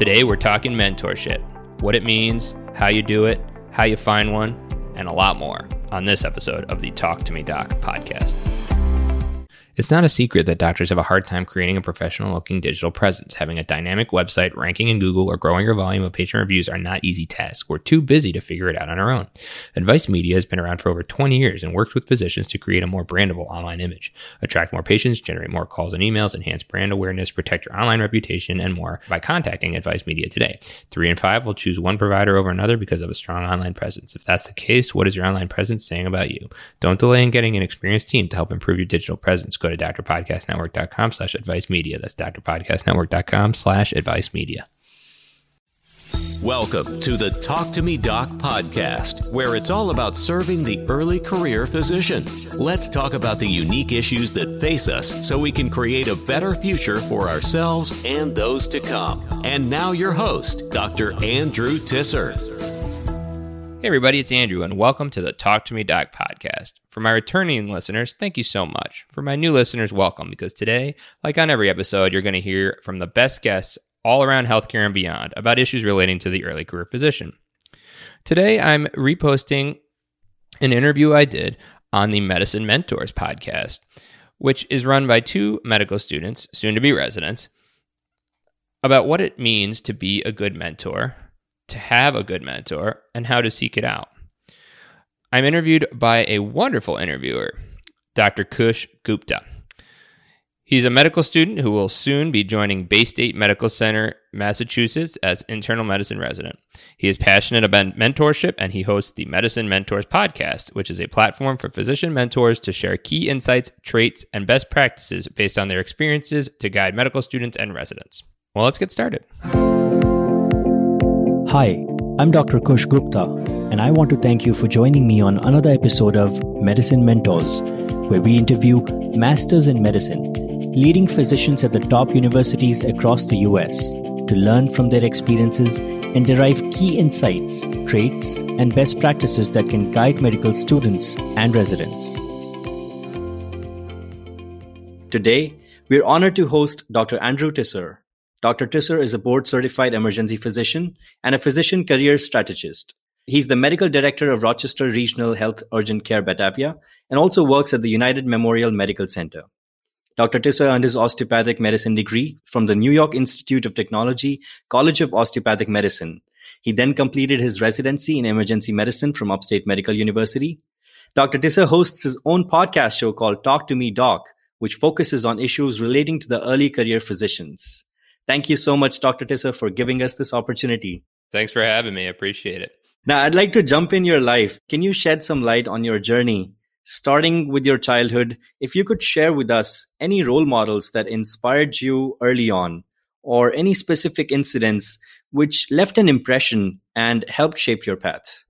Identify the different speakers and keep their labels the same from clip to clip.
Speaker 1: Today, we're talking mentorship what it means, how you do it, how you find one, and a lot more on this episode of the Talk to Me Doc podcast. It's not a secret that doctors have a hard time creating a professional looking digital presence. Having a dynamic website, ranking in Google, or growing your volume of patient reviews are not easy tasks. We're too busy to figure it out on our own. Advice Media has been around for over 20 years and works with physicians to create a more brandable online image, attract more patients, generate more calls and emails, enhance brand awareness, protect your online reputation, and more by contacting Advice Media today. Three in five will choose one provider over another because of a strong online presence. If that's the case, what is your online presence saying about you? Don't delay in getting an experienced team to help improve your digital presence. Go to drpodcastnetwork.com slash advice media. That's drpodcastnetwork.com slash advice media.
Speaker 2: Welcome to the Talk to Me Doc podcast, where it's all about serving the early career physician. Let's talk about the unique issues that face us so we can create a better future for ourselves and those to come. And now, your host, Dr. Andrew Tisser.
Speaker 1: Hey, everybody, it's Andrew, and welcome to the Talk to Me Doc podcast. For my returning listeners, thank you so much. For my new listeners, welcome, because today, like on every episode, you're going to hear from the best guests all around healthcare and beyond about issues relating to the early career physician. Today, I'm reposting an interview I did on the Medicine Mentors podcast, which is run by two medical students, soon to be residents, about what it means to be a good mentor to have a good mentor and how to seek it out. I'm interviewed by a wonderful interviewer, Dr. Kush Gupta. He's a medical student who will soon be joining Baystate Medical Center, Massachusetts, as internal medicine resident. He is passionate about mentorship and he hosts the Medicine Mentors podcast, which is a platform for physician mentors to share key insights, traits, and best practices based on their experiences to guide medical students and residents. Well, let's get started.
Speaker 3: Hi, I'm Dr. Kush Gupta, and I want to thank you for joining me on another episode of Medicine Mentors, where we interview masters in medicine, leading physicians at the top universities across the US to learn from their experiences and derive key insights, traits, and best practices that can guide medical students and residents. Today, we're honored to host Dr. Andrew Tisser, Doctor Tisser is a board certified emergency physician and a physician career strategist. He's the medical director of Rochester Regional Health Urgent Care Batavia and also works at the United Memorial Medical Center. Dr. Tisser earned his osteopathic medicine degree from the New York Institute of Technology College of Osteopathic Medicine. He then completed his residency in emergency medicine from Upstate Medical University. Dr. Tisser hosts his own podcast show called Talk to Me Doc, which focuses on issues relating to the early career physicians. Thank you so much, Dr. Tisser, for giving us this opportunity.
Speaker 1: Thanks for having me. I appreciate it.
Speaker 3: Now, I'd like to jump in your life. Can you shed some light on your journey, starting with your childhood? If you could share with us any role models that inspired you early on, or any specific incidents which left an impression and helped shape your path.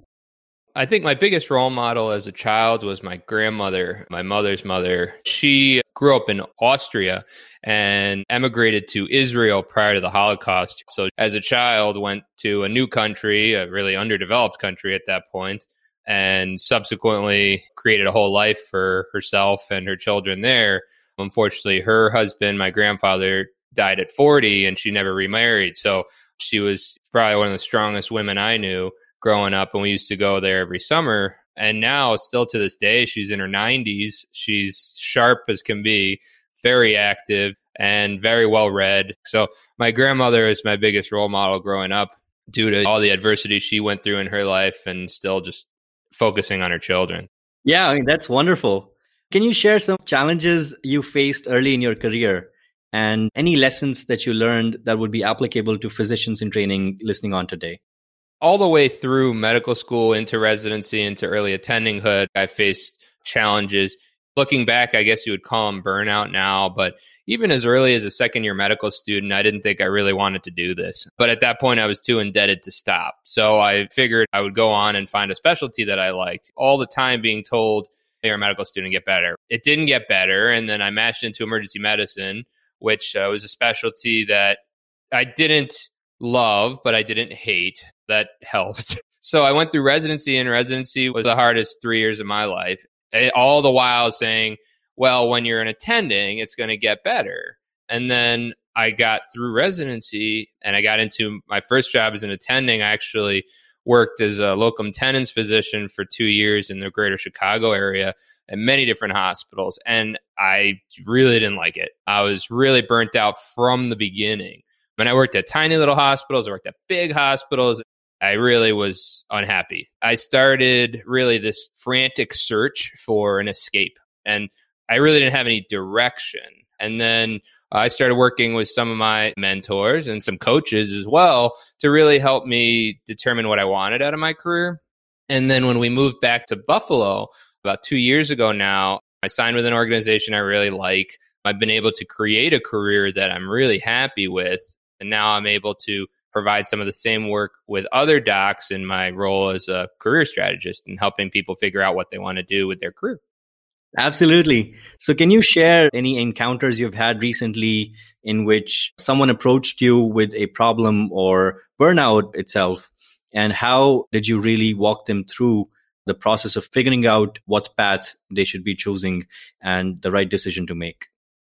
Speaker 1: I think my biggest role model as a child was my grandmother, my mother's mother. She grew up in Austria and emigrated to Israel prior to the Holocaust. So as a child went to a new country, a really underdeveloped country at that point, and subsequently created a whole life for herself and her children there. Unfortunately, her husband, my grandfather, died at 40 and she never remarried. So she was probably one of the strongest women I knew growing up and we used to go there every summer. And now still to this day she's in her 90s she's sharp as can be very active and very well read. So my grandmother is my biggest role model growing up due to all the adversity she went through in her life and still just focusing on her children.
Speaker 3: Yeah i mean that's wonderful. Can you share some challenges you faced early in your career and any lessons that you learned that would be applicable to physicians in training listening on today
Speaker 1: all the way through medical school into residency into early attendinghood i faced challenges. Looking back i guess you would call them burnout now but even as early as a second year medical student i didn't think i really wanted to do this. But at that point i was too indebted to stop. So i figured i would go on and find a specialty that i liked all the time being told you're a medical student get better. It didn't get better and then i mashed into emergency medicine which uh, was a specialty that i didn't love, but I didn't hate. That helped. So I went through residency, and residency was the hardest three years of my life. Eh, all the while saying, well, when you're an attending, it's going to get better. And then I got through residency and I got into my first job as an attending. I actually worked as a locum tenens physician for two years in the greater Chicago area at many different hospitals. And I really didn't like it. I was really burnt out from the beginning. When I worked at tiny little hospitals, I worked at big hospitals. I really was unhappy. I started really this frantic search for an escape. And I really didn't have any direction. And then I started working with some of my mentors and some coaches as well to really help me determine what I wanted out of my career. And then when we moved back to Buffalo about two years ago now, I signed with an organization I really like. I've been able to create a career that I'm really happy with. And now I'm able to provide some of the same work with other docs in my role as a career strategist and helping people figure out what they want to do with their career.
Speaker 3: Absolutely. So, can you share any encounters you've had recently in which someone approached you with a problem or burnout itself? And how did you really walk them through the process of figuring out what path they should be choosing and the right decision to make?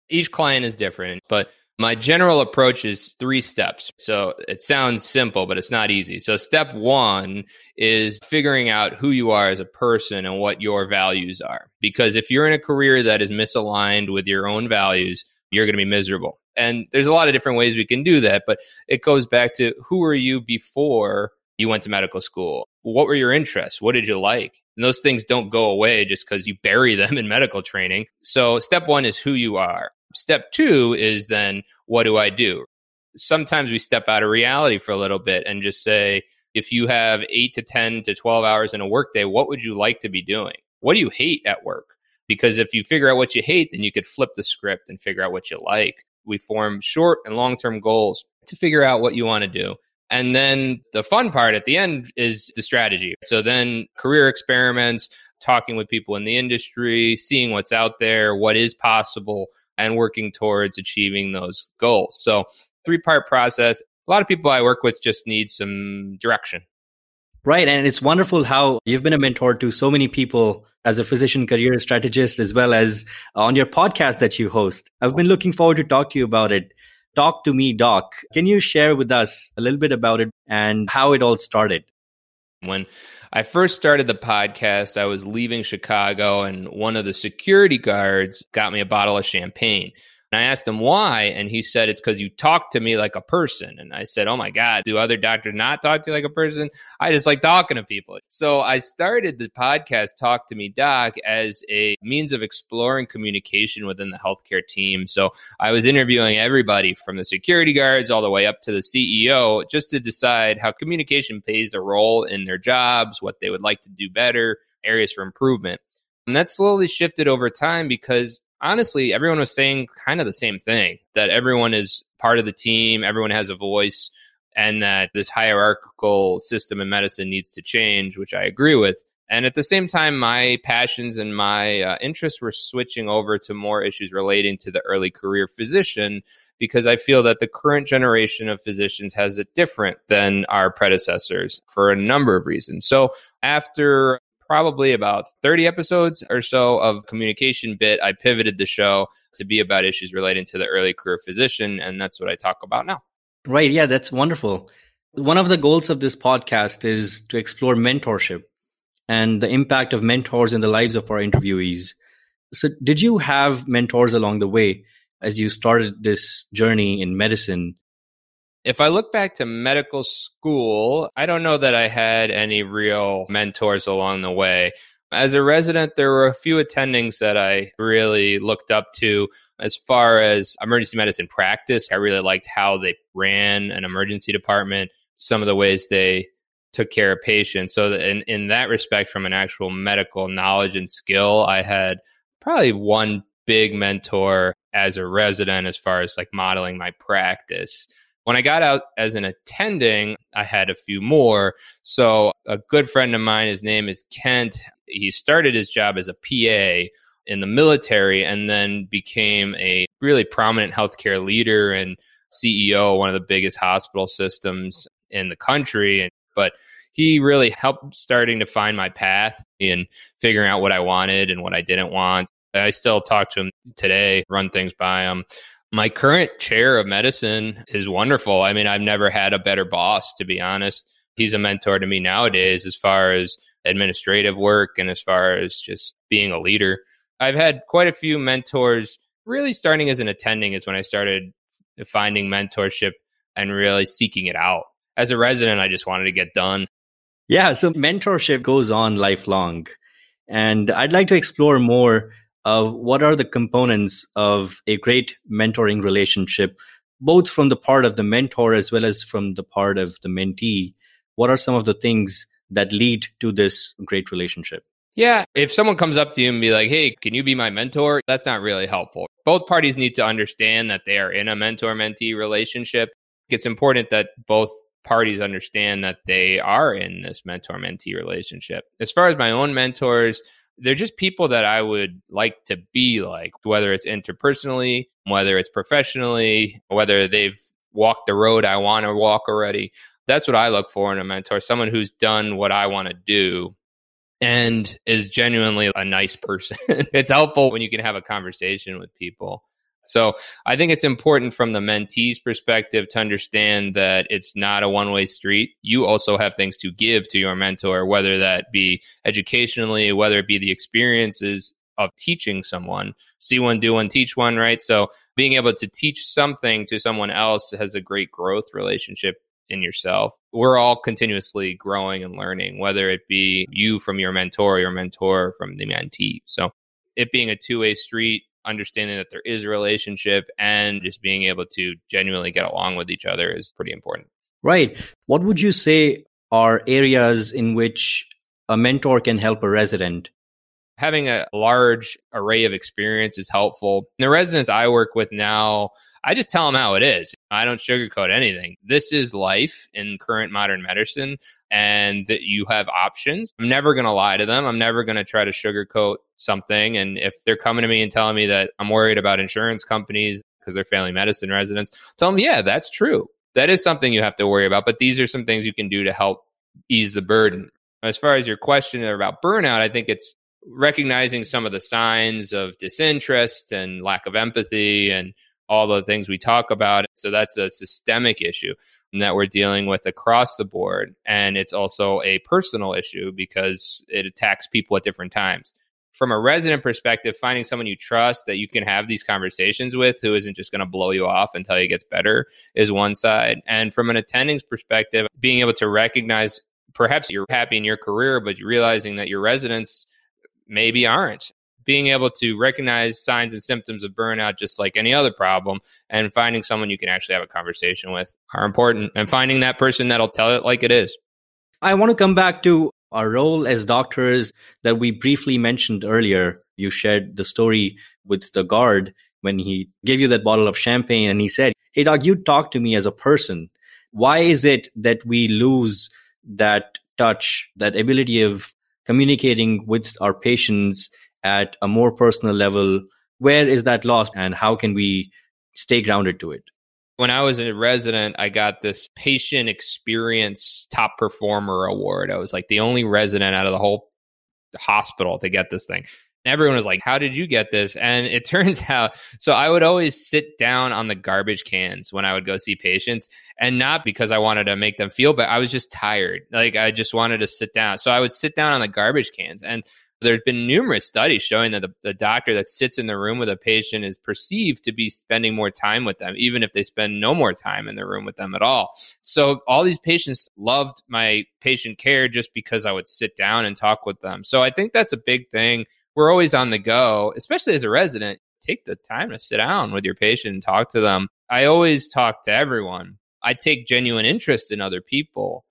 Speaker 1: Each client is different, but my general approach is three steps. So it sounds simple, but it's not easy. So step one is figuring out who you are as a person and what your values are. Because if you're in a career that is misaligned with your own values, you're going to be miserable. And there's a lot of different ways we can do that, but it goes back to who were you before you went to medical school? What were your interests? What did you like? And those things don't go away just because you bury them in medical training. So step one is who you are. Step two is then, what do I do? Sometimes we step out of reality for a little bit and just say, if you have eight to 10 to 12 hours in a workday, what would you like to be doing? What do you hate at work? Because if you figure out what you hate, then you could flip the script and figure out what you like. We form short and long term goals to figure out what you want to do. And then the fun part at the end is the strategy. So then career experiments, talking with people in the industry, seeing what's out there, what is possible, and working towards achieving those goals. So, three part process. A lot of people I work with just need some direction.
Speaker 3: Right. And it's wonderful how you've been a mentor to so many people as a physician career strategist, as well as on your podcast that you host. I've been looking forward to talk to you about it. Talk to me, Doc. Can you share with us a little bit about it and how it all started?
Speaker 1: When I first started the podcast, I was leaving Chicago, and one of the security guards got me a bottle of champagne. And I asked him why, and he said it's because you talk to me like a person. And I said, Oh my God, do other doctors not talk to you like a person? I just like talking to people. So I started the podcast, Talk to Me Doc, as a means of exploring communication within the healthcare team. So I was interviewing everybody from the security guards all the way up to the CEO just to decide how communication plays a role in their jobs, what they would like to do better, areas for improvement. And that slowly shifted over time because honestly, everyone was saying kind of the same thing that everyone is part of the team, everyone has a voice, and that this hierarchical system in medicine needs to change, which I agree with. And at the same time, my passions and my uh, interests were switching over to more issues relating to the early career physician because I feel that the current generation of physicians has it different than our predecessors for a number of reasons. So after probably about 30 episodes or so of communication bit, I pivoted the show to be about issues relating to the early career physician. And that's what I talk about now.
Speaker 3: Right. Yeah, that's wonderful. One of the goals of this podcast is to explore mentorship and the impact of mentors in the lives of our interviewees. So, did you have mentors along the way as you started this journey in medicine?
Speaker 1: If I look back to medical school, I don't know that I had any real mentors along the way. As a resident, there were a few attendings that I really looked up to as far as emergency medicine practice. I really liked how they ran an emergency department, some of the ways they took care of patients. So, in, in that respect, from an actual medical knowledge and skill, I had probably one big mentor as a resident as far as like modeling my practice. When I got out as an attending, I had a few more. So, a good friend of mine, his name is Kent, he started his job as a PA in the military and then became a really prominent healthcare leader and CEO, one of the biggest hospital systems in the country. But he really helped starting to find my path in figuring out what I wanted and what I didn't want. I still talk to him today, run things by him. My current chair of medicine is wonderful. I mean, I've never had a better boss, to be honest. He's a mentor to me nowadays as far as administrative work and as far as just being a leader. I've had quite a few mentors. Really, starting as an attending is when I started finding mentorship and really seeking it out. As a resident, I just wanted to get done.
Speaker 3: Yeah, so mentorship goes on lifelong. And I'd like to explore more of what are the components of a great mentoring relationship, both from the part of the mentor as well as from the part of the mentee. What are some of the things that lead to this great relationship?
Speaker 1: Yeah, if someone comes up to you and be like, "Hey, can you be my mentor?" That's not really helpful. Both parties need to understand that they are in a mentor-mentee relationship. It's important that both parties understand that they are in this mentor-mentee relationship. As far as my own mentors, they're just people that I would like to be like, whether it's interpersonally, whether it's professionally, whether they've walked the road I want to walk already. That's what I look for in a mentor, someone who's done what I want to do and is genuinely a nice person. it's helpful when you can have a conversation with people. So I think it's important from the mentee's perspective to understand that it's not a one way street. You also have things to give to your mentor, whether that be educationally, whether it be the experiences of teaching someone. See one, do one, teach one, right? So being able to teach something to someone else has a great growth relationship in yourself. We're all continuously growing and learning, whether it be you from your mentor, your mentor from the mentee. So it being a two way street, understanding that there is a relationship and just being able to genuinely get along with each other is pretty important.
Speaker 3: Right. What would you say are areas in which a mentor can help a resident?
Speaker 1: Having a large array of experience is helpful. The residents I work with now, I just tell them how it is. I don't sugarcoat anything. This is life in current modern medicine and that you have options. I'm never going to lie to them. I'm never going to try to sugarcoat something. And if they're coming to me and telling me that I'm worried about insurance companies because they're family medicine residents, tell them, yeah, that's true. That is something you have to worry about. But these are some things you can do to help ease the burden. As far as your question about burnout, I think it's recognizing some of the signs of disinterest and lack of empathy and all the things we talk about. So that's a systemic issue that we're dealing with across the board. And it's also a personal issue because it attacks people at different times. From a resident perspective, finding someone you trust that you can have these conversations with who isn't just going to blow you off until you gets better is one side. And from an attending's perspective, being able to recognize perhaps you're happy in your career, but realizing that your residents maybe aren't being able to recognize signs and symptoms of burnout just like any other problem and finding someone you can actually have a conversation with are important and finding that person that'll tell it like it is.
Speaker 3: I want to come back to our role as doctors that we briefly mentioned earlier. You shared the story with the guard when he gave you that bottle of champagne and he said hey doc you talk to me as a person. Why is it that we lose that touch that ability of communicating with our patients at a more personal level where is that lost and how can we stay grounded to it
Speaker 1: when I was a resident, I got this patient experience top performer award. I was like the only resident out of the whole hospital to get this thing. And everyone was like, How did you get this? And it turns out, so I would always sit down on the garbage cans when I would go see patients, and not because I wanted to make them feel but I was just tired. Like I just wanted to sit down. So I would sit down on the garbage cans. And there's been numerous studies showing that the, the, doctor that sits in the room with a patient is perceived to be spending more time with them, even if they spend no more time in the room with them at all. So all these patients loved my patient care just because I would sit down and talk with them. So I think that's a big thing. We're always on the go, especially as a resident. Take the time to sit down with your patient and talk to them. I always talk to everyone. I take genuine interest in other people,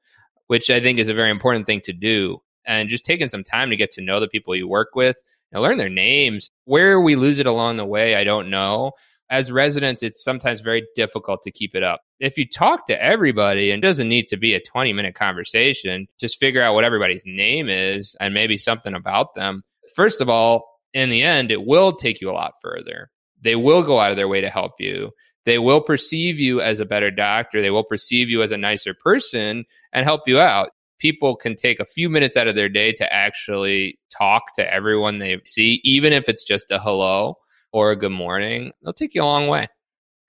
Speaker 1: which I think is a very important thing to do and just taking some time to get to know the people you work with and learn their names. Where we lose it along the way, I don't know. As residents, it's sometimes very difficult to keep it up. If you talk to everybody, and it doesn't need to be a 20 minute conversation, just figure out what everybody's name is and maybe something about them. First of all, in the end, it will take you a lot further. They will go out of their way to help you. They will perceive you as a better doctor. They will perceive you as a nicer person and help you out people can take a few minutes out of their day to actually talk to everyone they see, even if it's just a hello or a good morning, they'll take you a long way.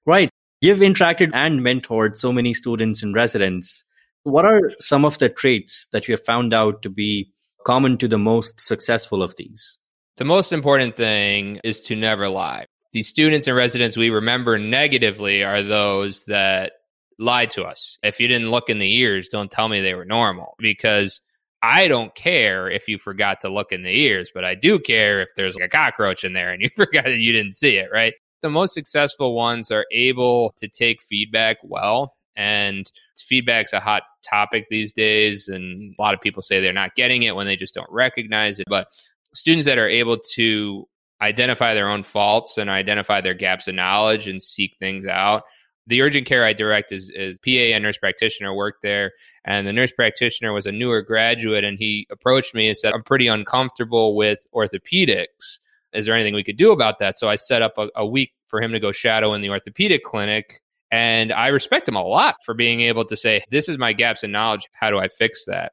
Speaker 3: Right. You've interacted and mentored so many students and residents. What are some of the traits that you have found out to be common to the most successful of these?
Speaker 1: The most important thing is to never lie. The students and residents we remember negatively are those that lied to us. If you didn't look in the ears, don't tell me they were normal because I don't care if you forgot to look in the ears, but I do care if there's like a cockroach in there and you forgot that you didn't see it, right? The most successful ones are able to take feedback well. And feedback's a hot topic these days. And a lot of people say they're not getting it when they just don't recognize it. But students that are able to identify their own faults and identify their gaps in knowledge and seek things out the urgent care I direct is, is PA and nurse practitioner worked there. And the nurse practitioner was a newer graduate and he approached me and said, I'm pretty uncomfortable with orthopedics. Is there anything we could do about that? So I set up a, a week for him to go shadow in the orthopedic clinic. And I respect him a lot for being able to say, This is my gaps in knowledge. How do I fix that?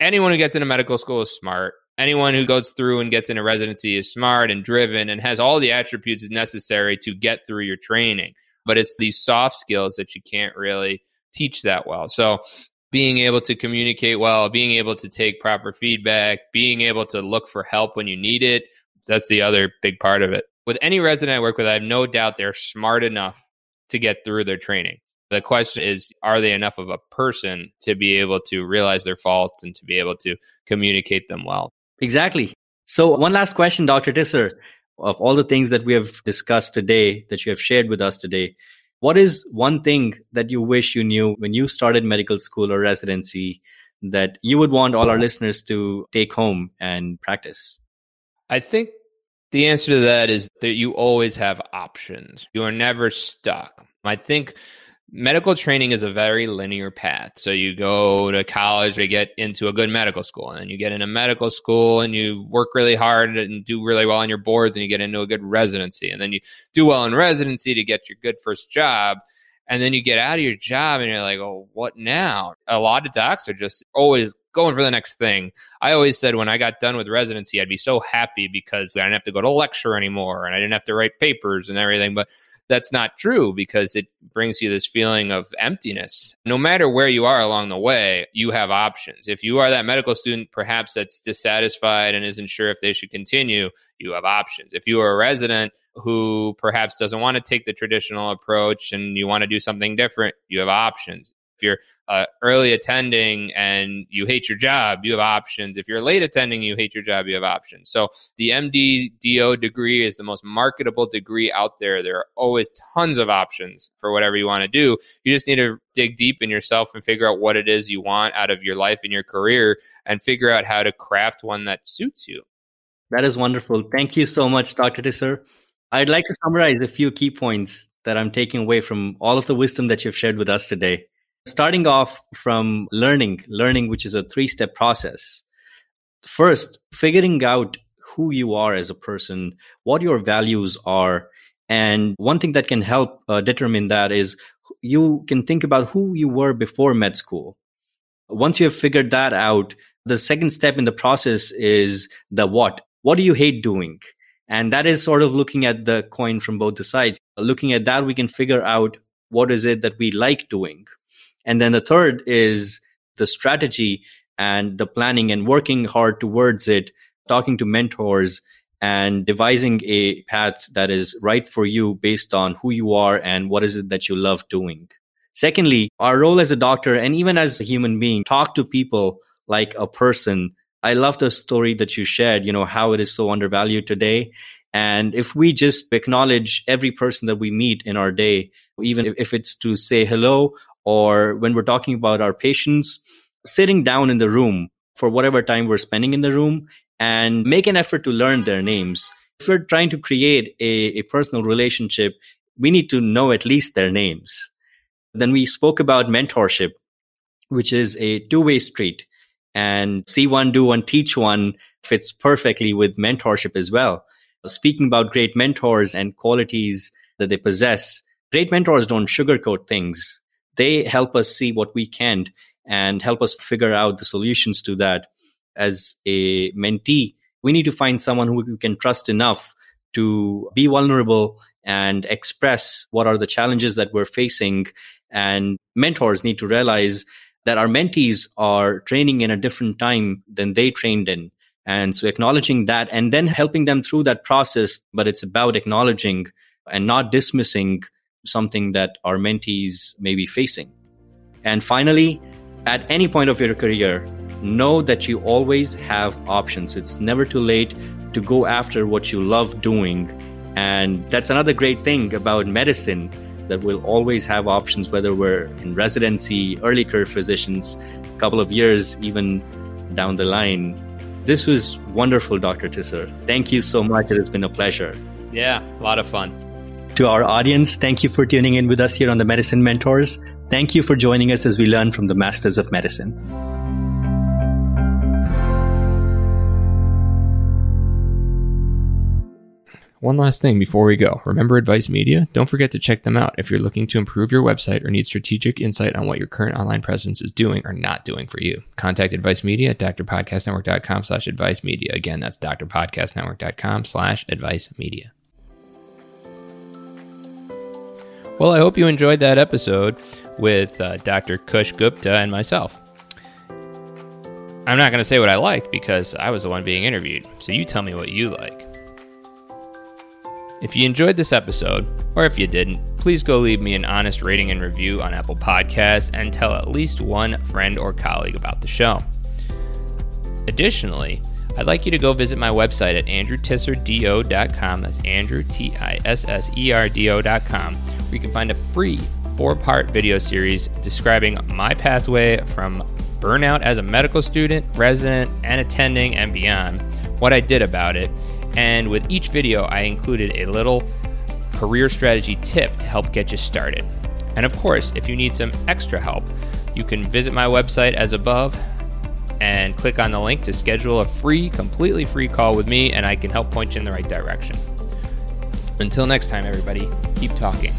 Speaker 1: Anyone who gets into medical school is smart. Anyone who goes through and gets into residency is smart and driven and has all the attributes necessary to get through your training but it's these soft skills that you can't really teach that well. So being able to communicate well, being able to take proper feedback, being able to look for help when you need it, that's the other big part of it. With any resident I work with, I have no doubt they're smart enough to get through their training. The question is, are they enough of a person to be able to realize their faults and to be able to communicate them well?
Speaker 3: Exactly. So, one last question, Dr. Tisser of all the things that we have discussed today, that you have shared with us today, what is one thing that you wish you knew when you started medical school or residency that you would want all our listeners to take home and practice?
Speaker 1: I think the answer to that is that you always have options. You are never stuck. I think medical training is a very linear path. So you go to college to get into a good medical school, and then you get into a medical school and you work really hard and do really well on your boards, and you get into a good residency, and then you do well in residency to get your good first job. And then you get out of your job and you're like, oh, what now? A lot of docs are just always going for the next thing. I always said when I got done with residency, I'd be so happy because I didn't have to go to lecture anymore and I didn't have to write papers and everything. But that's not true because it brings you this feeling of emptiness. No matter where you are along the way, you have options. If you are that medical student, perhaps that's dissatisfied and isn't sure if they should continue, you have options. If you are a resident who perhaps doesn't want to take the traditional approach and you want to do something different, you have options. If you're uh, early attending and you hate your job, you have options. If you're late attending, you hate your job, you have options. So the MD DO degree is the most marketable degree out there. There are always tons of options for whatever you want to do. You just need to dig deep in yourself and figure out what it is you want out of your life and your career and figure out how to craft one that suits you.
Speaker 3: That is wonderful. Thank you so much, Dr. Tisser. I'd like to summarize a few key points that I'm taking away from all of the wisdom that you've shared with us today. Starting off from learning, learning, which is a three step process. First, figuring out who you are as a person, what your values are. And one thing that can help uh, determine that is you can think about who you were before med school. Once you have figured that out, the second step in the process is the what. What do you hate doing? And that is sort of looking at the coin from both the sides. Looking at that, we can figure out what is it that we like doing. And then the third is the strategy and the planning and working hard towards it, talking to mentors and devising a path that is right for you based on who you are and what is it that you love doing. Secondly, our role as a doctor and even as a human being, talk to people like a person. I love the story that you shared, you know, how it is so undervalued today. And if we just acknowledge every person that we meet in our day, even if it's to say hello or when we're talking about our patients, sitting down in the room for whatever time we're spending in the room and make an effort to learn their names. If we're trying to create a, a personal relationship, we need to know at least their names. Then we spoke about mentorship, which is a two way street. And see one, do one, teach one fits perfectly with mentorship as well. Speaking about great mentors and qualities that they possess, great mentors don't sugarcoat things they help us see what we can't and help us figure out the solutions to that. As a mentee, we need to find someone who we can trust enough to be vulnerable and express what are the challenges that we're facing. And mentors need to realize that our mentees are training in a different time than they trained in. And so acknowledging that and then helping them through that process, but it's about acknowledging and not dismissing something that our mentees may be facing. And finally, at any point of your career, know that you always have options. It's never too late to go after what you love doing. And that's another great thing about medicine that we'll always have options, whether we're in residency, early career physicians, a couple of years, even down the line. This was wonderful, Dr. Tisser. Thank you so much. It has been a pleasure.
Speaker 1: Yeah, a lot of fun.
Speaker 3: To our audience, thank you for tuning in with us here on the Medicine Mentors. Thank you for joining us as we learn from the masters of medicine.
Speaker 1: One last thing before we go. Remember Advice Media? Don't forget to check them out if you're looking to improve your website or need strategic insight on what your current online presence is doing or not doing for you. Contact Advice Media at drpodcastnetwork.com slash advice media. Again, that's drpodcastnetwork.com slash advice media. Well, I hope you enjoyed that episode with uh, Dr. Kush Gupta and myself. I'm not going to say what I liked because I was the one being interviewed, so you tell me what you like. If you enjoyed this episode, or if you didn't, please go leave me an honest rating and review on Apple Podcasts and tell at least one friend or colleague about the show. Additionally, I'd like you to go visit my website at andrewtisserdo.com. That's Andrew, T I S S E R D O.com, where you can find a free four part video series describing my pathway from burnout as a medical student, resident, and attending, and beyond, what I did about it and with each video, I included a little career strategy tip to help get you started. And of course, if you need some extra help, you can visit my website as above and click on the link to schedule a free, completely free call with me, and I can help point you in the right direction. Until next time, everybody, keep talking.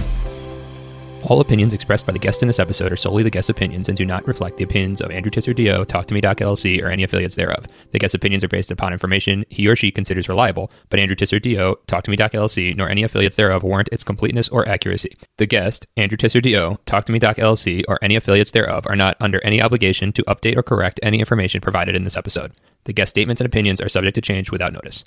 Speaker 1: All opinions expressed by the guest in this episode are solely the guest's opinions and do not reflect the opinions of Andrew Tisser DO, Talk to Me Doc LLC, or any affiliates thereof. The guest's opinions are based upon information he or she considers reliable, but Andrew Tisser DO, Talk to Me Doc LLC, nor any affiliates thereof warrant its completeness or accuracy. The guest, Andrew Tisser DO, Talk to Me Doc LLC, or any affiliates thereof are not under any obligation to update or correct any information provided in this episode. The guest statements and opinions are subject to change without notice.